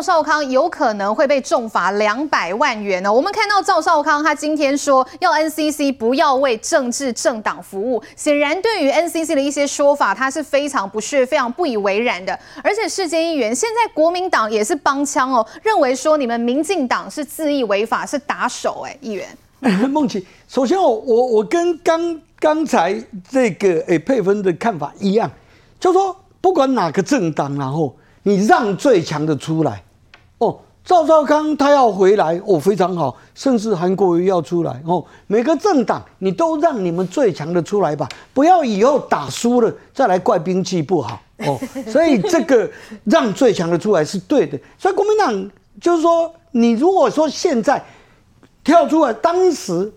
赵少康有可能会被重罚两百万元呢。我们看到赵少康他今天说要 NCC 不要为政治政党服务，显然对于 NCC 的一些说法，他是非常不屑、非常不以为然的。而且世坚议员现在国民党也是帮腔哦，认为说你们民进党是恣意违法，是打手哎，议员。孟琪，首先我我我跟刚刚才这个诶佩芬的看法一样，就说不管哪个政党，然后你让最强的出来，赵少康他要回来，哦非常好，甚至韩国瑜要出来，哦，每个政党你都让你们最强的出来吧，不要以后打输了再来怪兵器不好，哦，所以这个让最强的出来是对的，所以国民党就是说，你如果说现在。跳出来，当时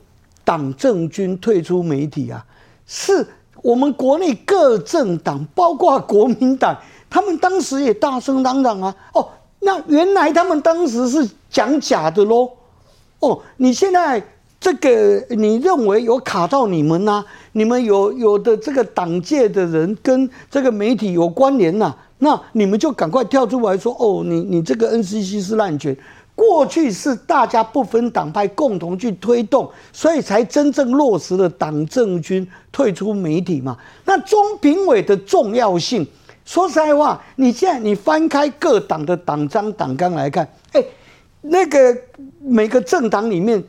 党政军退出媒体啊，是我们国内各政党，包括国民党，他们当时也大声嚷嚷啊。哦，那原来他们当时是讲假的喽。哦，你现在这个你认为有卡到你们呐、你们有有的这个党界的人跟这个媒体有关联呐、那你们就赶快跳出来说，哦，你你这个 NCC 是滥权。过去是大家不分党派共同去推动，所以才真正落实了党政军退出媒体嘛。那中评委的重要性，说实在话，你现在你翻开各党的党章党纲来看，哎，那个每个政党里面，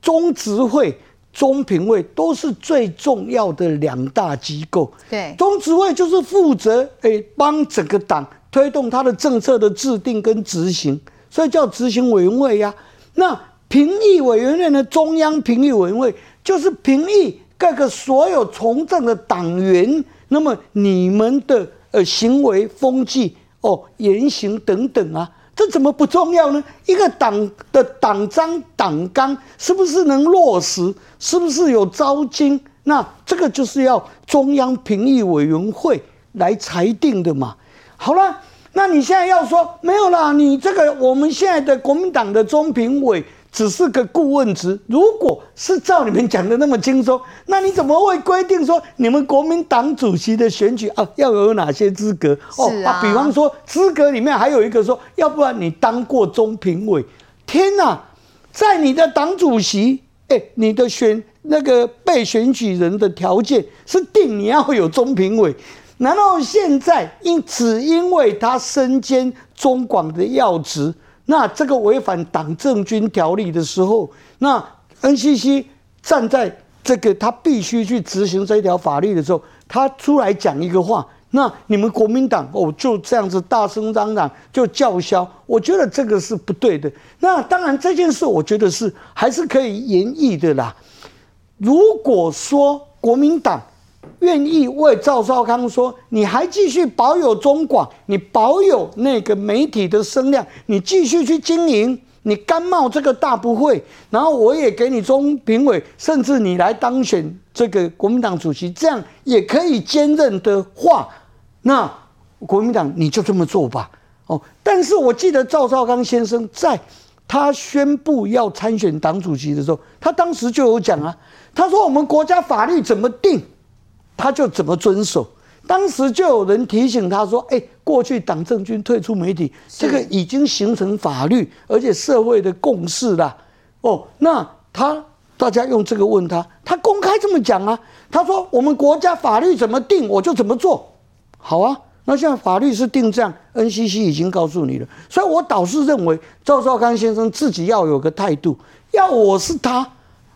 中执会、中评委都是最重要的两大机构。对，中执会就是负责哎帮整个党推动他的政策的制定跟执行。所以叫执行委员会呀、啊，那评议委员会呢？中央评议委员会就是评议各个所有从政的党员，那么你们的呃行为风气哦言行等等啊，这怎么不重要呢？一个党的党章党纲是不是能落实？是不是有召集？那这个就是要中央评议委员会来裁定的嘛。好了。那你现在要说没有啦，你这个我们现在的国民党的中评委只是个顾问职。如果是照你们讲的那么轻松，那你怎么会规定说你们国民党主席的选举啊要有哪些资格？哦啊，比方说资格里面还有一个说，要不然你当过中评委。天哪，在你的党主席，哎，你的选那个被选举人的条件是定你要有中评委。难道现在因只因为他身兼中广的要职，那这个违反党政军条例的时候，那 NCC 站在这个他必须去执行这条法律的时候，他出来讲一个话，那你们国民党哦就这样子大声嚷嚷就叫嚣，我觉得这个是不对的。那当然这件事我觉得是还是可以言议的啦。如果说国民党，愿意为赵少康说，你还继续保有中广，你保有那个媒体的声量，你继续去经营，你甘冒这个大不讳，然后我也给你中评委，甚至你来当选这个国民党主席，这样也可以兼任的话，那国民党你就这么做吧。哦，但是我记得赵少康先生在他宣布要参选党主席的时候，他当时就有讲啊，他说我们国家法律怎么定？他就怎么遵守？当时就有人提醒他说：“哎，过去党政军退出媒体，这个已经形成法律，而且社会的共识了。”哦，那他大家用这个问他，他公开这么讲啊？他说：“我们国家法律怎么定，我就怎么做。”好啊，那现在法律是定这样，NCC 已经告诉你了，所以我倒是认为赵少康先生自己要有个态度。要我是他，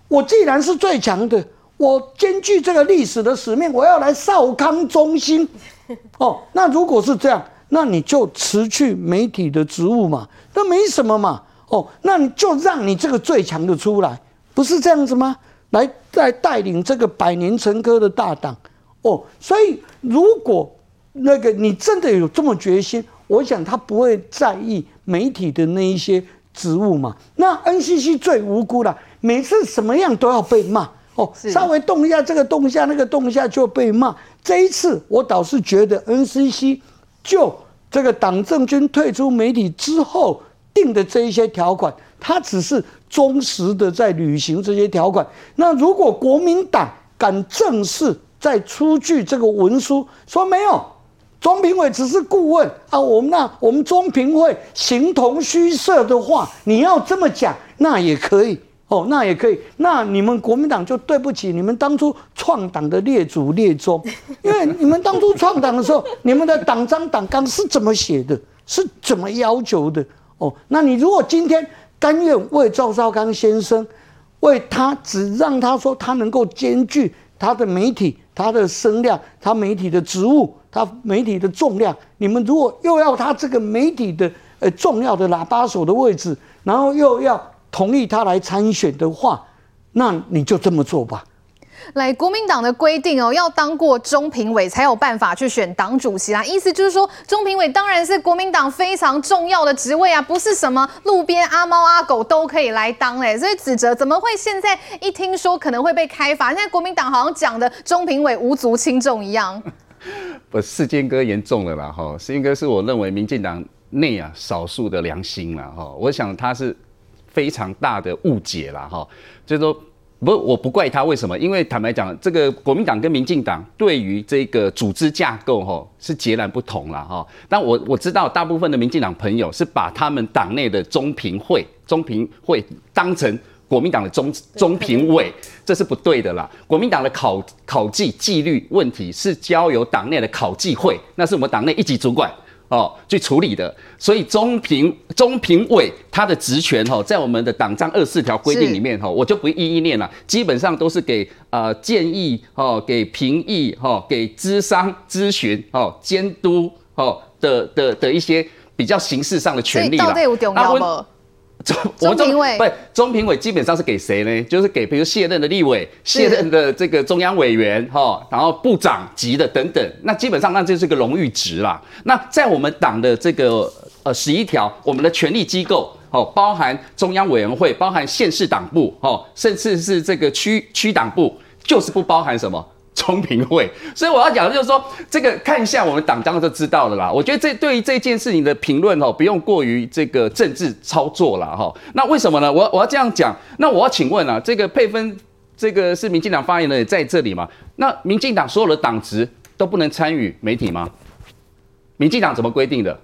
我既然是最强的。我兼具这个历史的使命，我要来少康中心。哦，那如果是这样，那你就辞去媒体的职务嘛，那没什么嘛。哦，那你就让你这个最强的出来，不是这样子吗？来来带领这个百年成科的大党。哦，所以如果那个你真的有这么决心，我想他不会在意媒体的那一些职务嘛。那 NCC 最无辜了，每次什么样都要被骂。哦，稍微动一下这个动一下那个动一下就被骂。这一次我倒是觉得 NCC 就这个党政军退出媒体之后定的这一些条款，他只是忠实的在履行这些条款。那如果国民党敢正式再出具这个文书，说没有中评委只是顾问啊，我们那我们中评会形同虚设的话，你要这么讲，那也可以哦，那也可以。那你们国民党就对不起你们当初创党的列祖列宗，因为你们当初创党的时候，你们的党章党纲是怎么写的，是怎么要求的哦。那你如果今天甘愿为赵少康先生，为他只让他说他能够兼具他的媒体、他的声量、他媒体的职务、他媒体的重量，你们如果又要他这个媒体的呃重要的喇叭手的位置，然后又要同意他来参选的话，那你就这么做吧。来，国民党的规定哦，要当过中评委才有办法去选党主席啦。意思就是说，中评委当然是国民党非常重要的职位啊，不是什么路边阿猫阿狗都可以来当哎。所以指责怎么会现在一听说可能会被开罚，现在国民党好像讲的中评委无足轻重一样。不，世坚哥严重了啦哈，世坚哥是我认为民进党内啊少数的良心了哈，我想他是非常大的误解了哈，就是说。不，我不怪他，为什么？因为坦白讲，这个国民党跟民进党对于这个组织架构哈是截然不同了哈。但我我知道大部分的民进党朋友是把他们党内的中评会、中评会当成国民党的中中评委，这是不对的啦。国民党的考考纪纪律问题是交由党内的考纪会，那是我们党内一级主管。哦，去处理的，所以中评中评委他的职权哈，在我们的党章二十四条规定里面哈，我就不一一念了，基本上都是给呃建议哈，给评议哈，给咨商咨询哦，监督哦的的的一些比较形式上的权利了。那我中评委不是中评委，基本上是给谁呢？就是给比如卸任的立委、卸任的这个中央委员哈，然后部长级的等等。那基本上那就是个荣誉值啦。那在我们党的这个呃十一条，我们的权力机构哦，包含中央委员会，包含县市党部哦，甚至是这个区区党部，就是不包含什么。中评会，所以我要讲的就是说，这个看一下我们党章就知道了啦。我觉得这对于这件事情的评论哦，不用过于这个政治操作了哈。那为什么呢？我我要这样讲，那我要请问啊，这个佩芬，这个是民进党发言人也在这里吗？那民进党所有的党职都不能参与媒体吗？民进党怎么规定的？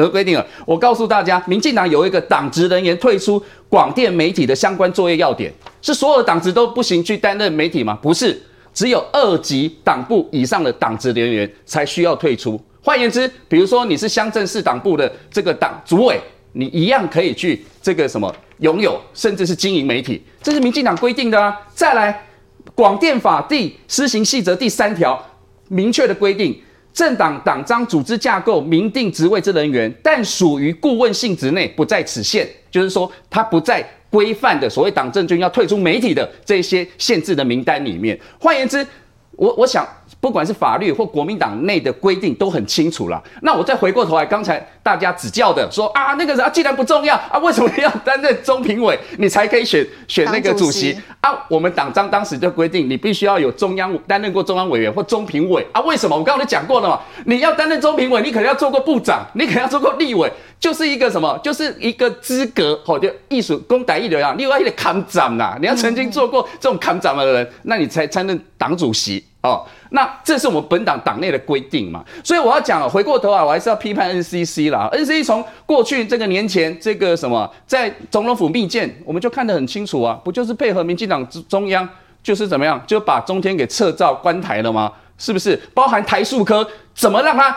有规定了？我告诉大家，民进党有一个党职人员退出广电媒体的相关作业要点，是所有的党职都不行去担任媒体吗？不是，只有二级党部以上的党职人员才需要退出。换言之，比如说你是乡镇市党部的这个党主委，你一样可以去这个什么拥有，甚至是经营媒体，这是民进党规定的啊。再来，广电法第施行细则第三条明确的规定。政党党章组织架构明定职位之人员，但属于顾问性质内，不在此限。就是说，他不在规范的所谓党政军要退出媒体的这些限制的名单里面。换言之，我我想。不管是法律或国民党内的规定都很清楚了。那我再回过头来，刚才大家指教的说啊，那个人啊，既然不重要啊，为什么要担任中评委？你才可以选选那个主席啊？我们党章当时就规定，你必须要有中央担任过中央委员或中评委啊？为什么？我刚刚都讲过了嘛。你要担任中评委，你可能要做过部长，你可能要做过立委，就是一个什么？就是一个资格，好，就艺术公党一流啊。另外一个扛长呐，你要曾经做过这种扛长的人，那你才担任党主席。哦，那这是我们本党党内的规定嘛，所以我要讲，回过头啊，我还是要批判 NCC 啦。NCC 从过去这个年前这个什么，在总统府密件，我们就看得很清楚啊，不就是配合民进党中央，就是怎么样，就把中天给撤照关台了吗？是不是？包含台塑科，怎么让他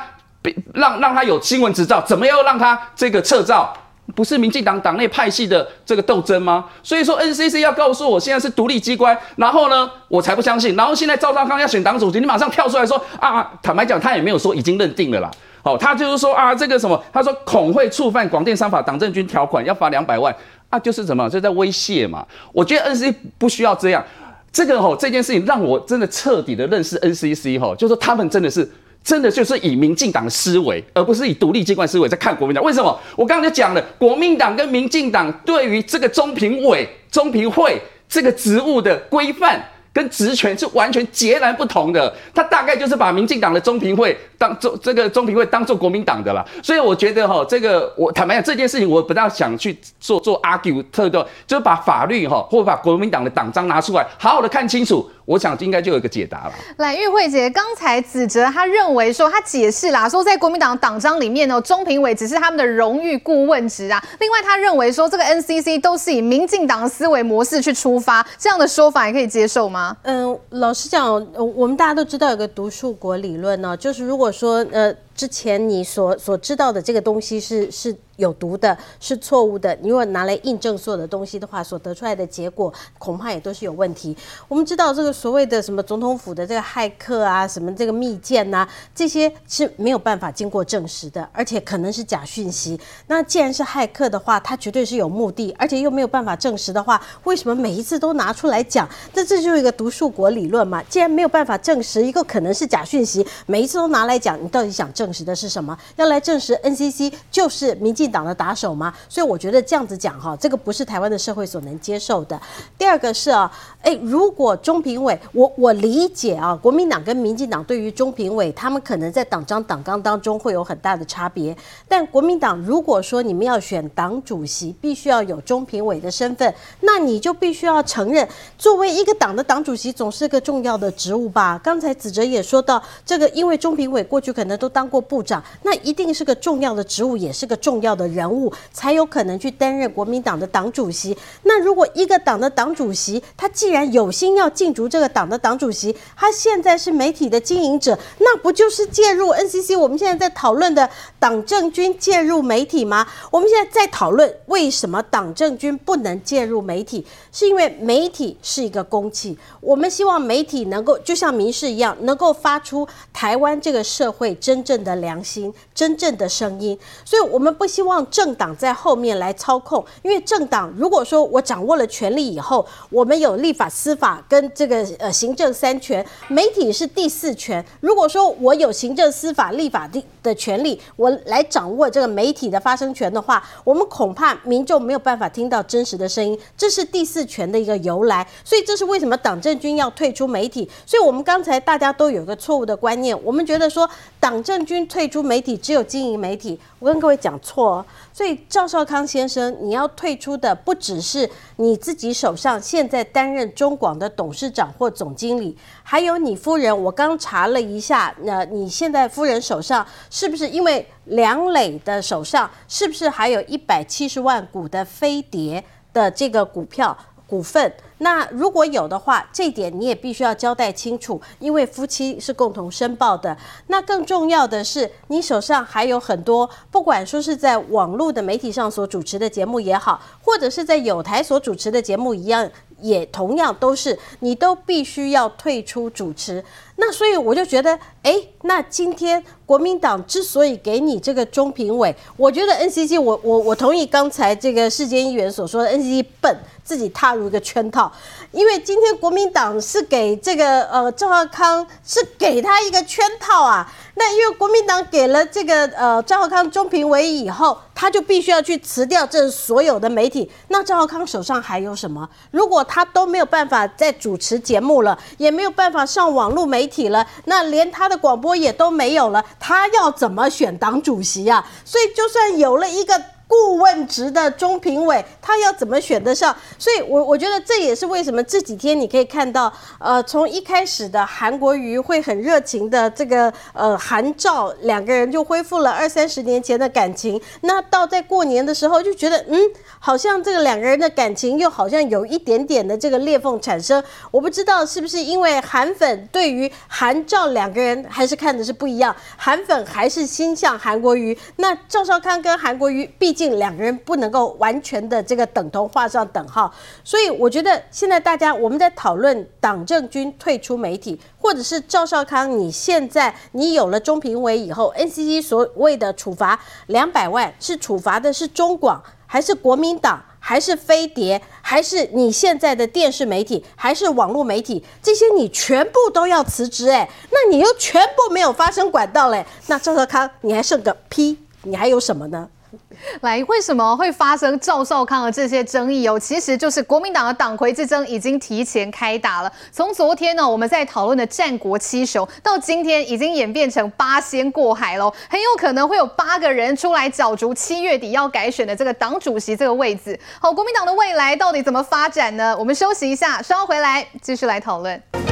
让让他有新闻执照，怎么样让他这个撤照？不是民进党党内派系的这个斗争吗？所以说 NCC 要告诉我现在是独立机关，然后呢，我才不相信。然后现在赵少康要选党主席，你马上跳出来说啊，坦白讲，他也没有说已经认定了啦。好，他就是说啊，这个什么，他说恐会触犯广电三法党政军条款，要罚两百万啊，就是什么，就在威胁嘛。我觉得 NCC 不需要这样。这个吼，这件事情让我真的彻底的认识 NCC 吼，就是说他们真的是。真的就是以民进党的思维，而不是以独立机关思维在看国民党。为什么？我刚才讲了，国民党跟民进党对于这个中评委、中评会这个职务的规范跟职权是完全截然不同的。他大概就是把民进党的中评会当做这个中评会当做国民党的了。所以我觉得哈，这个我坦白讲这件事情，我不大想去做做 argue 特的，就是把法律哈或把国民党的党章拿出来，好好的看清楚。我想应该就有一个解答了。来，玉慧姐，刚才子哲他认为说，他解释啦，说在国民党党章里面呢，中评委只是他们的荣誉顾问职啊。另外，他认为说，这个 NCC 都是以民进党的思维模式去出发，这样的说法也可以接受吗？嗯，老实讲，我们大家都知道有个读书国理论呢，就是如果说呃。之前你所所知道的这个东西是是有毒的，是错误的。你如果拿来印证所有的东西的话，所得出来的结果恐怕也都是有问题。我们知道这个所谓的什么总统府的这个骇客啊，什么这个密件呐、啊，这些是没有办法经过证实的，而且可能是假讯息。那既然是骇客的话，他绝对是有目的，而且又没有办法证实的话，为什么每一次都拿出来讲？那这就是一个毒树国理论嘛。既然没有办法证实一个可能是假讯息，每一次都拿来讲，你到底想证？证实的是什么？要来证实 NCC 就是民进党的打手吗？所以我觉得这样子讲哈，这个不是台湾的社会所能接受的。第二个是啊，诶，如果中评委，我我理解啊，国民党跟民进党对于中评委，他们可能在党章党纲当中会有很大的差别。但国民党如果说你们要选党主席，必须要有中评委的身份，那你就必须要承认，作为一个党的党主席，总是个重要的职务吧？刚才子哲也说到，这个因为中评委过去可能都当过。部长，那一定是个重要的职务，也是个重要的人物，才有可能去担任国民党的党主席。那如果一个党的党主席，他既然有心要竞逐这个党的党主席，他现在是媒体的经营者，那不就是介入 NCC？我们现在在讨论的党政军介入媒体吗？我们现在在讨论为什么党政军不能介入媒体，是因为媒体是一个公器，我们希望媒体能够就像民事一样，能够发出台湾这个社会真正的。的良心，真正的声音，所以我们不希望政党在后面来操控，因为政党如果说我掌握了权力以后，我们有立法、司法跟这个呃行政三权，媒体是第四权。如果说我有行政、司法、立法的权利，我来掌握这个媒体的发声权的话，我们恐怕民众没有办法听到真实的声音，这是第四权的一个由来。所以这是为什么党政军要退出媒体。所以我们刚才大家都有一个错误的观念，我们觉得说党政军。退出媒体，只有经营媒体。我跟各位讲错哦，所以赵少康先生，你要退出的不只是你自己手上现在担任中广的董事长或总经理，还有你夫人。我刚查了一下，那你现在夫人手上是不是因为梁磊的手上是不是还有一百七十万股的飞碟的这个股票股份？那如果有的话，这点你也必须要交代清楚，因为夫妻是共同申报的。那更重要的是，你手上还有很多，不管说是在网络的媒体上所主持的节目也好，或者是在有台所主持的节目一样，也同样都是你都必须要退出主持。那所以我就觉得，哎，那今天国民党之所以给你这个中评委，我觉得 NCC，我我我同意刚才这个世间议员所说的，NCC 笨，自己踏入一个圈套。因为今天国民党是给这个呃赵浩康是给他一个圈套啊，那因为国民党给了这个呃赵浩康中评委以后，他就必须要去辞掉这所有的媒体。那赵浩康手上还有什么？如果他都没有办法再主持节目了，也没有办法上网络媒体了，那连他的广播也都没有了，他要怎么选党主席啊？所以就算有了一个。顾问职的中评委，他要怎么选得上？所以我，我觉得这也是为什么这几天你可以看到，呃，从一开始的韩国瑜会很热情的这个呃韩赵两个人就恢复了二三十年前的感情，那到在过年的时候就觉得，嗯，好像这个两个人的感情又好像有一点点的这个裂缝产生。我不知道是不是因为韩粉对于韩赵两个人还是看的是不一样，韩粉还是心向韩国瑜。那赵少康跟韩国瑜毕。两个人不能够完全的这个等同画上等号，所以我觉得现在大家我们在讨论党政军退出媒体，或者是赵少康，你现在你有了中评委以后，NCC 所谓的处罚两百万，是处罚的是中广，还是国民党，还是飞碟，还是你现在的电视媒体，还是网络媒体，这些你全部都要辞职哎，那你又全部没有发声管道嘞，那赵少康你还剩个屁，你还有什么呢？来，为什么会发生赵少康的这些争议哦？其实就是国民党的党魁之争已经提前开打了。从昨天呢，我们在讨论的战国七雄，到今天已经演变成八仙过海喽，很有可能会有八个人出来角逐七月底要改选的这个党主席这个位置。好，国民党的未来到底怎么发展呢？我们休息一下，稍后回来继续来讨论。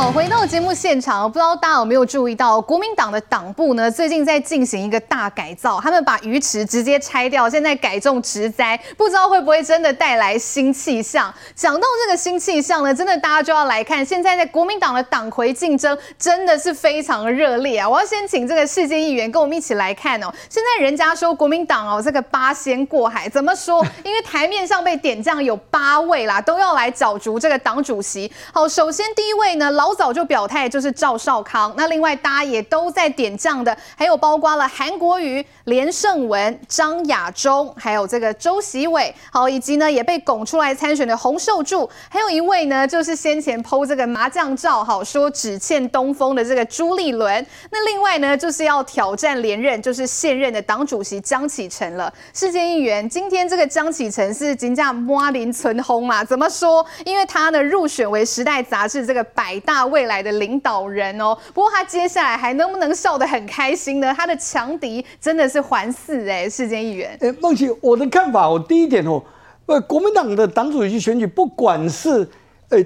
好，回到节目现场，不知道大家有没有注意到，国民党的党部呢，最近在进行一个大改造，他们把鱼池直接拆掉，现在改种植栽，不知道会不会真的带来新气象。讲到这个新气象呢，真的大家就要来看，现在在国民党的党魁竞争真的是非常热烈啊！我要先请这个世界议员跟我们一起来看哦。现在人家说国民党哦，这个八仙过海，怎么说？因为台面上被点将有八位啦，都要来角逐这个党主席。好，首先第一位呢。老早就表态，就是赵少康。那另外大家也都在点将的，还有包括了韩国瑜、连胜文、张亚中，还有这个周习伟，好，以及呢也被拱出来参选的洪秀柱，还有一位呢就是先前 PO 这个麻将照，好说只欠东风的这个朱立伦。那另外呢就是要挑战连任，就是现任的党主席江启臣了。世界议员，今天这个江启臣是金价摸林存轰嘛？怎么说？因为他呢入选为《时代》杂志这个百大未来的领导人哦，不过他接下来还能不能笑得很开心呢？他的强敌真的是环伺哎，世坚议员。哎，孟琪，我的看法，我第一点哦，呃，国民党的党主席选举，不管是呃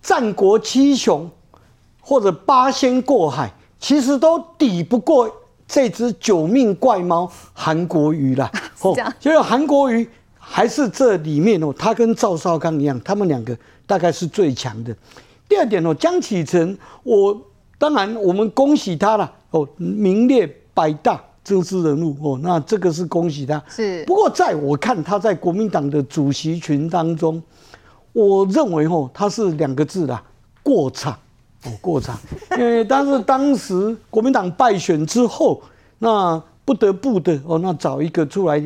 战国七雄或者八仙过海，其实都抵不过这只九命怪猫韩国瑜啦。哦，就是韩国瑜还是这里面哦，他跟赵少康一样，他们两个大概是最强的。第二点哦，江启臣，我当然我们恭喜他了哦，名列百大政治人物哦，那这个是恭喜他。是。不过在我看他在国民党的主席群当中，我认为哦，他是两个字啦，过场哦，过场。因为但是当时国民党败选之后，那不得不的哦，那找一个出来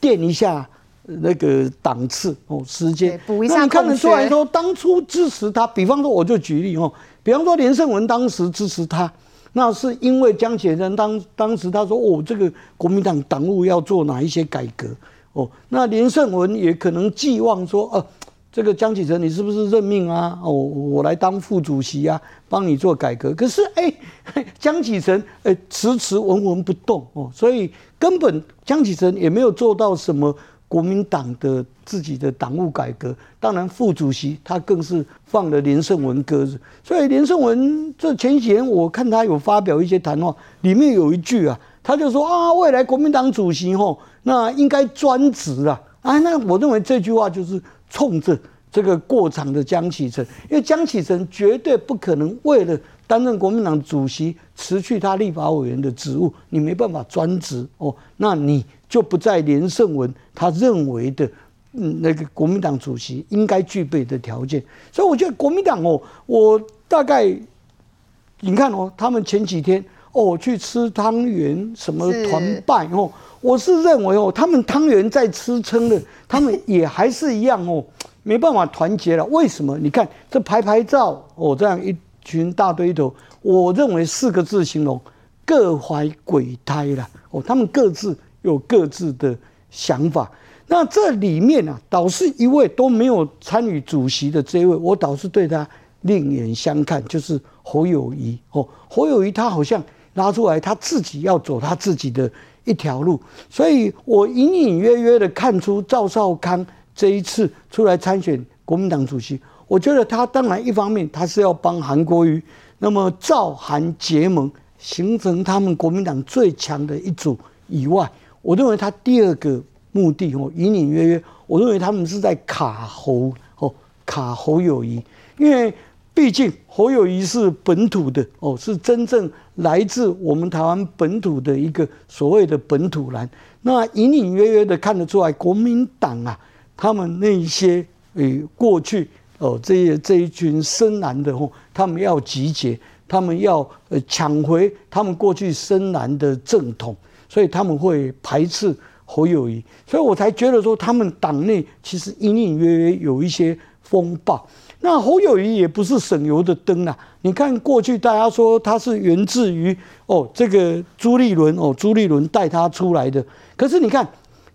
垫一下。那个档次哦，时间补一下。那你看得出来说，当初支持他，比方说我就举例哦，比方说连胜文当时支持他，那是因为江启臣当当时他说哦，这个国民党党务要做哪一些改革哦，那连胜文也可能寄望说，呃，这个江启臣你是不是任命啊？哦，我来当副主席啊，帮你做改革。可是哎，江启臣哎迟迟纹纹不动哦，所以根本江启臣也没有做到什么。国民党的自己的党务改革，当然副主席他更是放了连胜文鸽子，所以连胜文这前几天我看他有发表一些谈话，里面有一句啊，他就说啊，未来国民党主席吼，那应该专职啊，啊，那我认为这句话就是冲着这个过场的江启臣，因为江启臣绝对不可能为了担任国民党主席辞去他立法委员的职务，你没办法专职哦，那你。就不在连胜文他认为的，嗯，那个国民党主席应该具备的条件，所以我觉得国民党哦，我大概你看哦，他们前几天哦去吃汤圆，什么团拜哦，我是认为哦，他们汤圆在吃撑了，他们也还是一样哦，没办法团结了。为什么？你看这拍拍照哦，这样一群大堆头，我认为四个字形容：各怀鬼胎了哦，他们各自。有各自的想法，那这里面啊，倒是一位都没有参与主席的这一位，我倒是对他另眼相看，就是侯友谊哦。侯友谊他好像拉出来，他自己要走他自己的一条路，所以我隐隐约约的看出赵少康这一次出来参选国民党主席，我觉得他当然一方面他是要帮韩国瑜，那么赵韩结盟，形成他们国民党最强的一组以外。我认为他第二个目的哦，隐隐约约，我认为他们是在卡侯哦，卡侯友宜，因为毕竟侯友宜是本土的哦，是真正来自我们台湾本土的一个所谓的本土蓝。那隐隐约约的看得出来，国民党啊，他们那些诶过去哦，这些这一群深蓝的哦，他们要集结，他们要呃抢回他们过去深蓝的正统。所以他们会排斥侯友谊，所以我才觉得说他们党内其实隐隐约约有一些风暴。那侯友谊也不是省油的灯啊！你看过去大家说他是源自于哦这个朱立伦哦朱立伦带他出来的，可是你看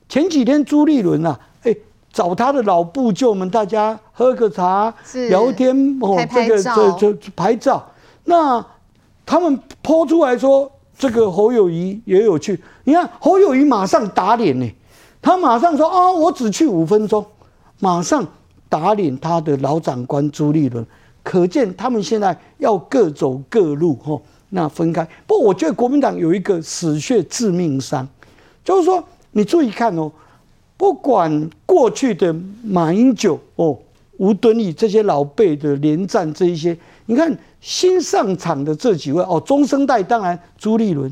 前几天朱立伦啊，哎找他的老部就们，大家喝个茶聊天哦，这个这这拍照，那他们 po 出来说。这个侯友宜也有去，你看侯友宜马上打脸呢，他马上说啊，我只去五分钟，马上打脸他的老长官朱立伦，可见他们现在要各走各路，哈，那分开。不我觉得国民党有一个死穴致命伤，就是说你注意看哦，不管过去的马英九哦、吴敦义这些老辈的连战这一些，你看新上场的这几位哦，中生代当然朱立伦，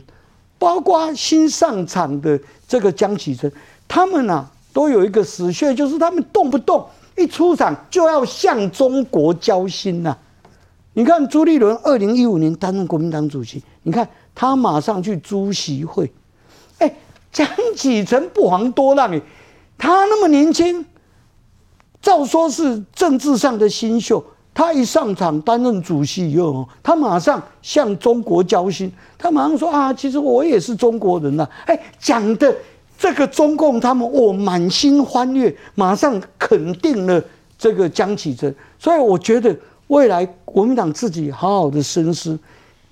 包括新上场的这个江启臣，他们啊都有一个死穴，就是他们动不动。一出场就要向中国交心呐、你看朱立伦二零一五年担任国民党主席，你看他马上去朱席会。哎，江启臣不遑多让，哎，他那么年轻，照说是政治上的新秀，他一上场担任主席以后，他马上向中国交心，他马上说啊，其实我也是中国人呐、啊！哎，讲的。这个中共他们哦满心欢悦，马上肯定了这个江启臣，所以我觉得未来国民党自己好好的深思，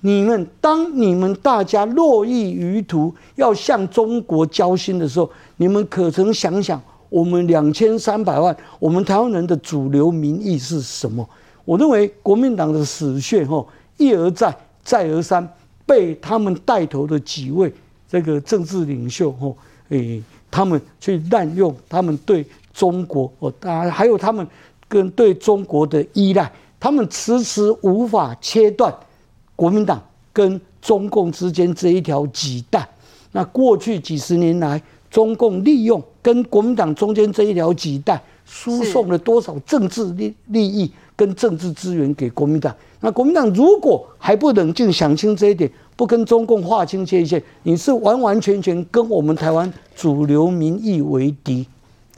你们当你们大家络绎于途要向中国交心的时候，你们可曾想想我们两千三百万我们台湾人的主流民意是什么？我认为国民党的死穴吼一而再再而三被他们带头的几位这个政治领袖吼。诶，他们去滥用他们对中国哦，当然还有他们跟对中国的依赖，他们迟迟无法切断国民党跟中共之间这一条脐带。那过去几十年来，中共利用跟国民党中间这一条脐带，输送了多少政治利利益跟政治资源给国民党？那国民党如果还不冷静想清这一点，不跟中共划清界限，你是完完全全跟我们台湾主流民意为敌。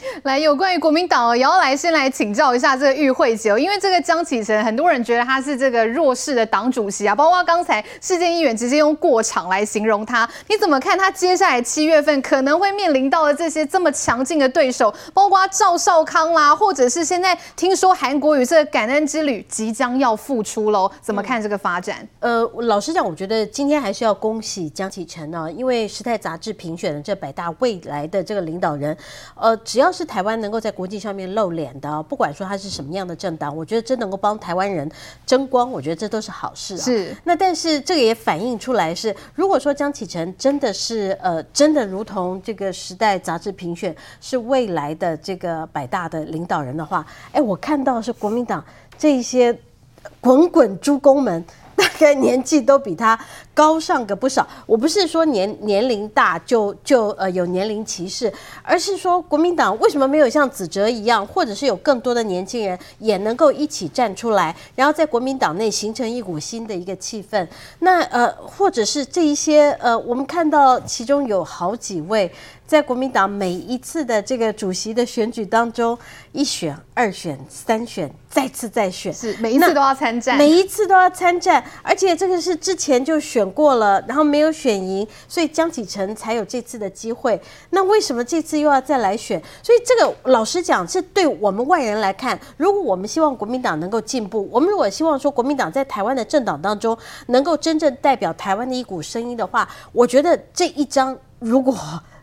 来，有关于国民党哦，也要来先来请教一下这个玉慧姐哦，因为这个江启臣，很多人觉得他是这个弱势的党主席啊，包括刚才世坚议员直接用过场来形容他，你怎么看他接下来七月份可能会面临到的这些这么强劲的对手，包括赵少康啦，或者是现在听说韩国瑜这个感恩之旅即将要复出喽，怎么看这个发展？呃，老实讲，我觉得今天还是要恭喜江启臣呢，因为时代杂志评选的这百大未来的这个领导人，呃，只要。是台湾能够在国际上面露脸的，不管说他是什么样的政党，我觉得真能够帮台湾人争光，我觉得这都是好事啊。是。那但是这个也反映出来是，如果说江启臣真的是呃真的如同这个时代杂志评选是未来的这个百大的领导人的话，哎，我看到是国民党这些滚滚诸公们。大概年纪都比他高上个不少。我不是说年年龄大就就呃有年龄歧视，而是说国民党为什么没有像子哲一样，或者是有更多的年轻人也能够一起站出来，然后在国民党内形成一股新的一个气氛？那呃，或者是这一些呃，我们看到其中有好几位。在国民党每一次的这个主席的选举当中，一选、二选、三选，再次再选，是每一次都要参战，每一次都要参战，而且这个是之前就选过了，然后没有选赢，所以江启臣才有这次的机会。那为什么这次又要再来选？所以这个老实讲，是对我们外人来看，如果我们希望国民党能够进步，我们如果希望说国民党在台湾的政党当中能够真正代表台湾的一股声音的话，我觉得这一张如果。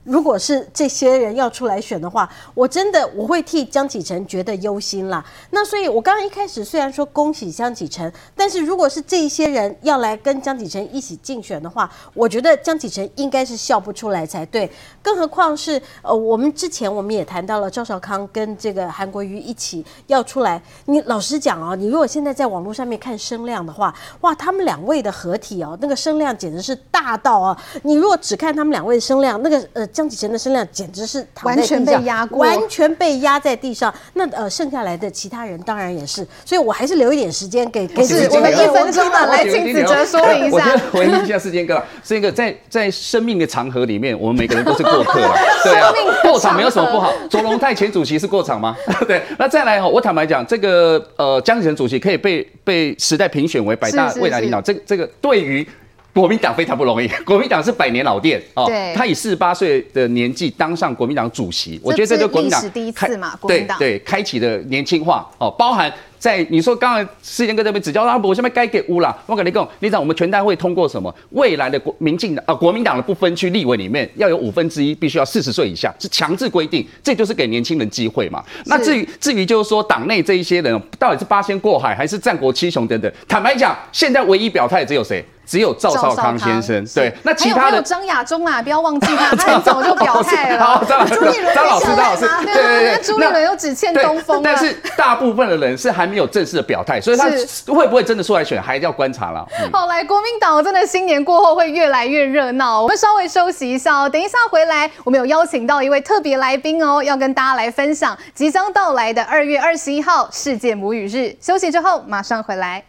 如果是这些人要出来选的话，我真的我会替江启臣觉得忧心啦。那所以，我刚刚一开始虽然说恭喜江启臣，但是如果是这一些人要来跟江启臣一起竞选的话，我觉得江启臣应该是笑不出来才对。更何况是呃，我们之前我们也谈到了赵少康跟这个韩国瑜一起要出来。你老实讲哦，你如果现在在网络上面看声量的话，哇，他们两位的合体哦，那个声量简直是大到啊！你如果只看他们两位的声量，那个呃。江启臣的声量简直是完全被压过，完全被压在地上。那呃，剩下来的其他人当然也是，所以我还是留一点时间给给我们一分钟的来请子哲说明一下。我回应一下。世坚哥，是一个在在生命的长河里面，我们每个人都是过客了。对啊，过场没有什么不好。卓荣泰前主席是过场吗？对。那再来哈，我坦白讲，这个呃江启臣主席可以被被时代评选为百大未来领导，这个这个对于。国民党非常不容易，国民党是百年老店哦，对他以四十八岁的年纪当上国民党主席，我觉得这对国民党第一次嘛，国民党对对开启的年轻化哦，包含。在你说刚才世贤哥这边指教他，我现在该给乌啦。我跟你讲，你知道我们全代会通过什么？未来的国民进党啊，国民党的不分区立委里面要有五分之一必须要四十岁以下，是强制规定，这就是给年轻人机会嘛。那至于至于就是说党内这一些人到底是八仙过海还是战国七雄等等，坦白讲，现在唯一表态只有谁？只有赵少康先生，对，那其他的张亚中啊，不要忘记他，他很早就表态了。好，张朱立伦张老师，张老师，对对对，朱立伦又只欠东风。但是大部分的人是还没有正式的表态，所以他会不会真的出来选，还要观察了。好，来，国民党真的新年过后会越来越热闹。我们稍微休息一下哦，等一下回来，我们有邀请到一位特别来宾哦，要跟大家来分享即将到来的二月二十一号世界母语日。休息之后马上回来。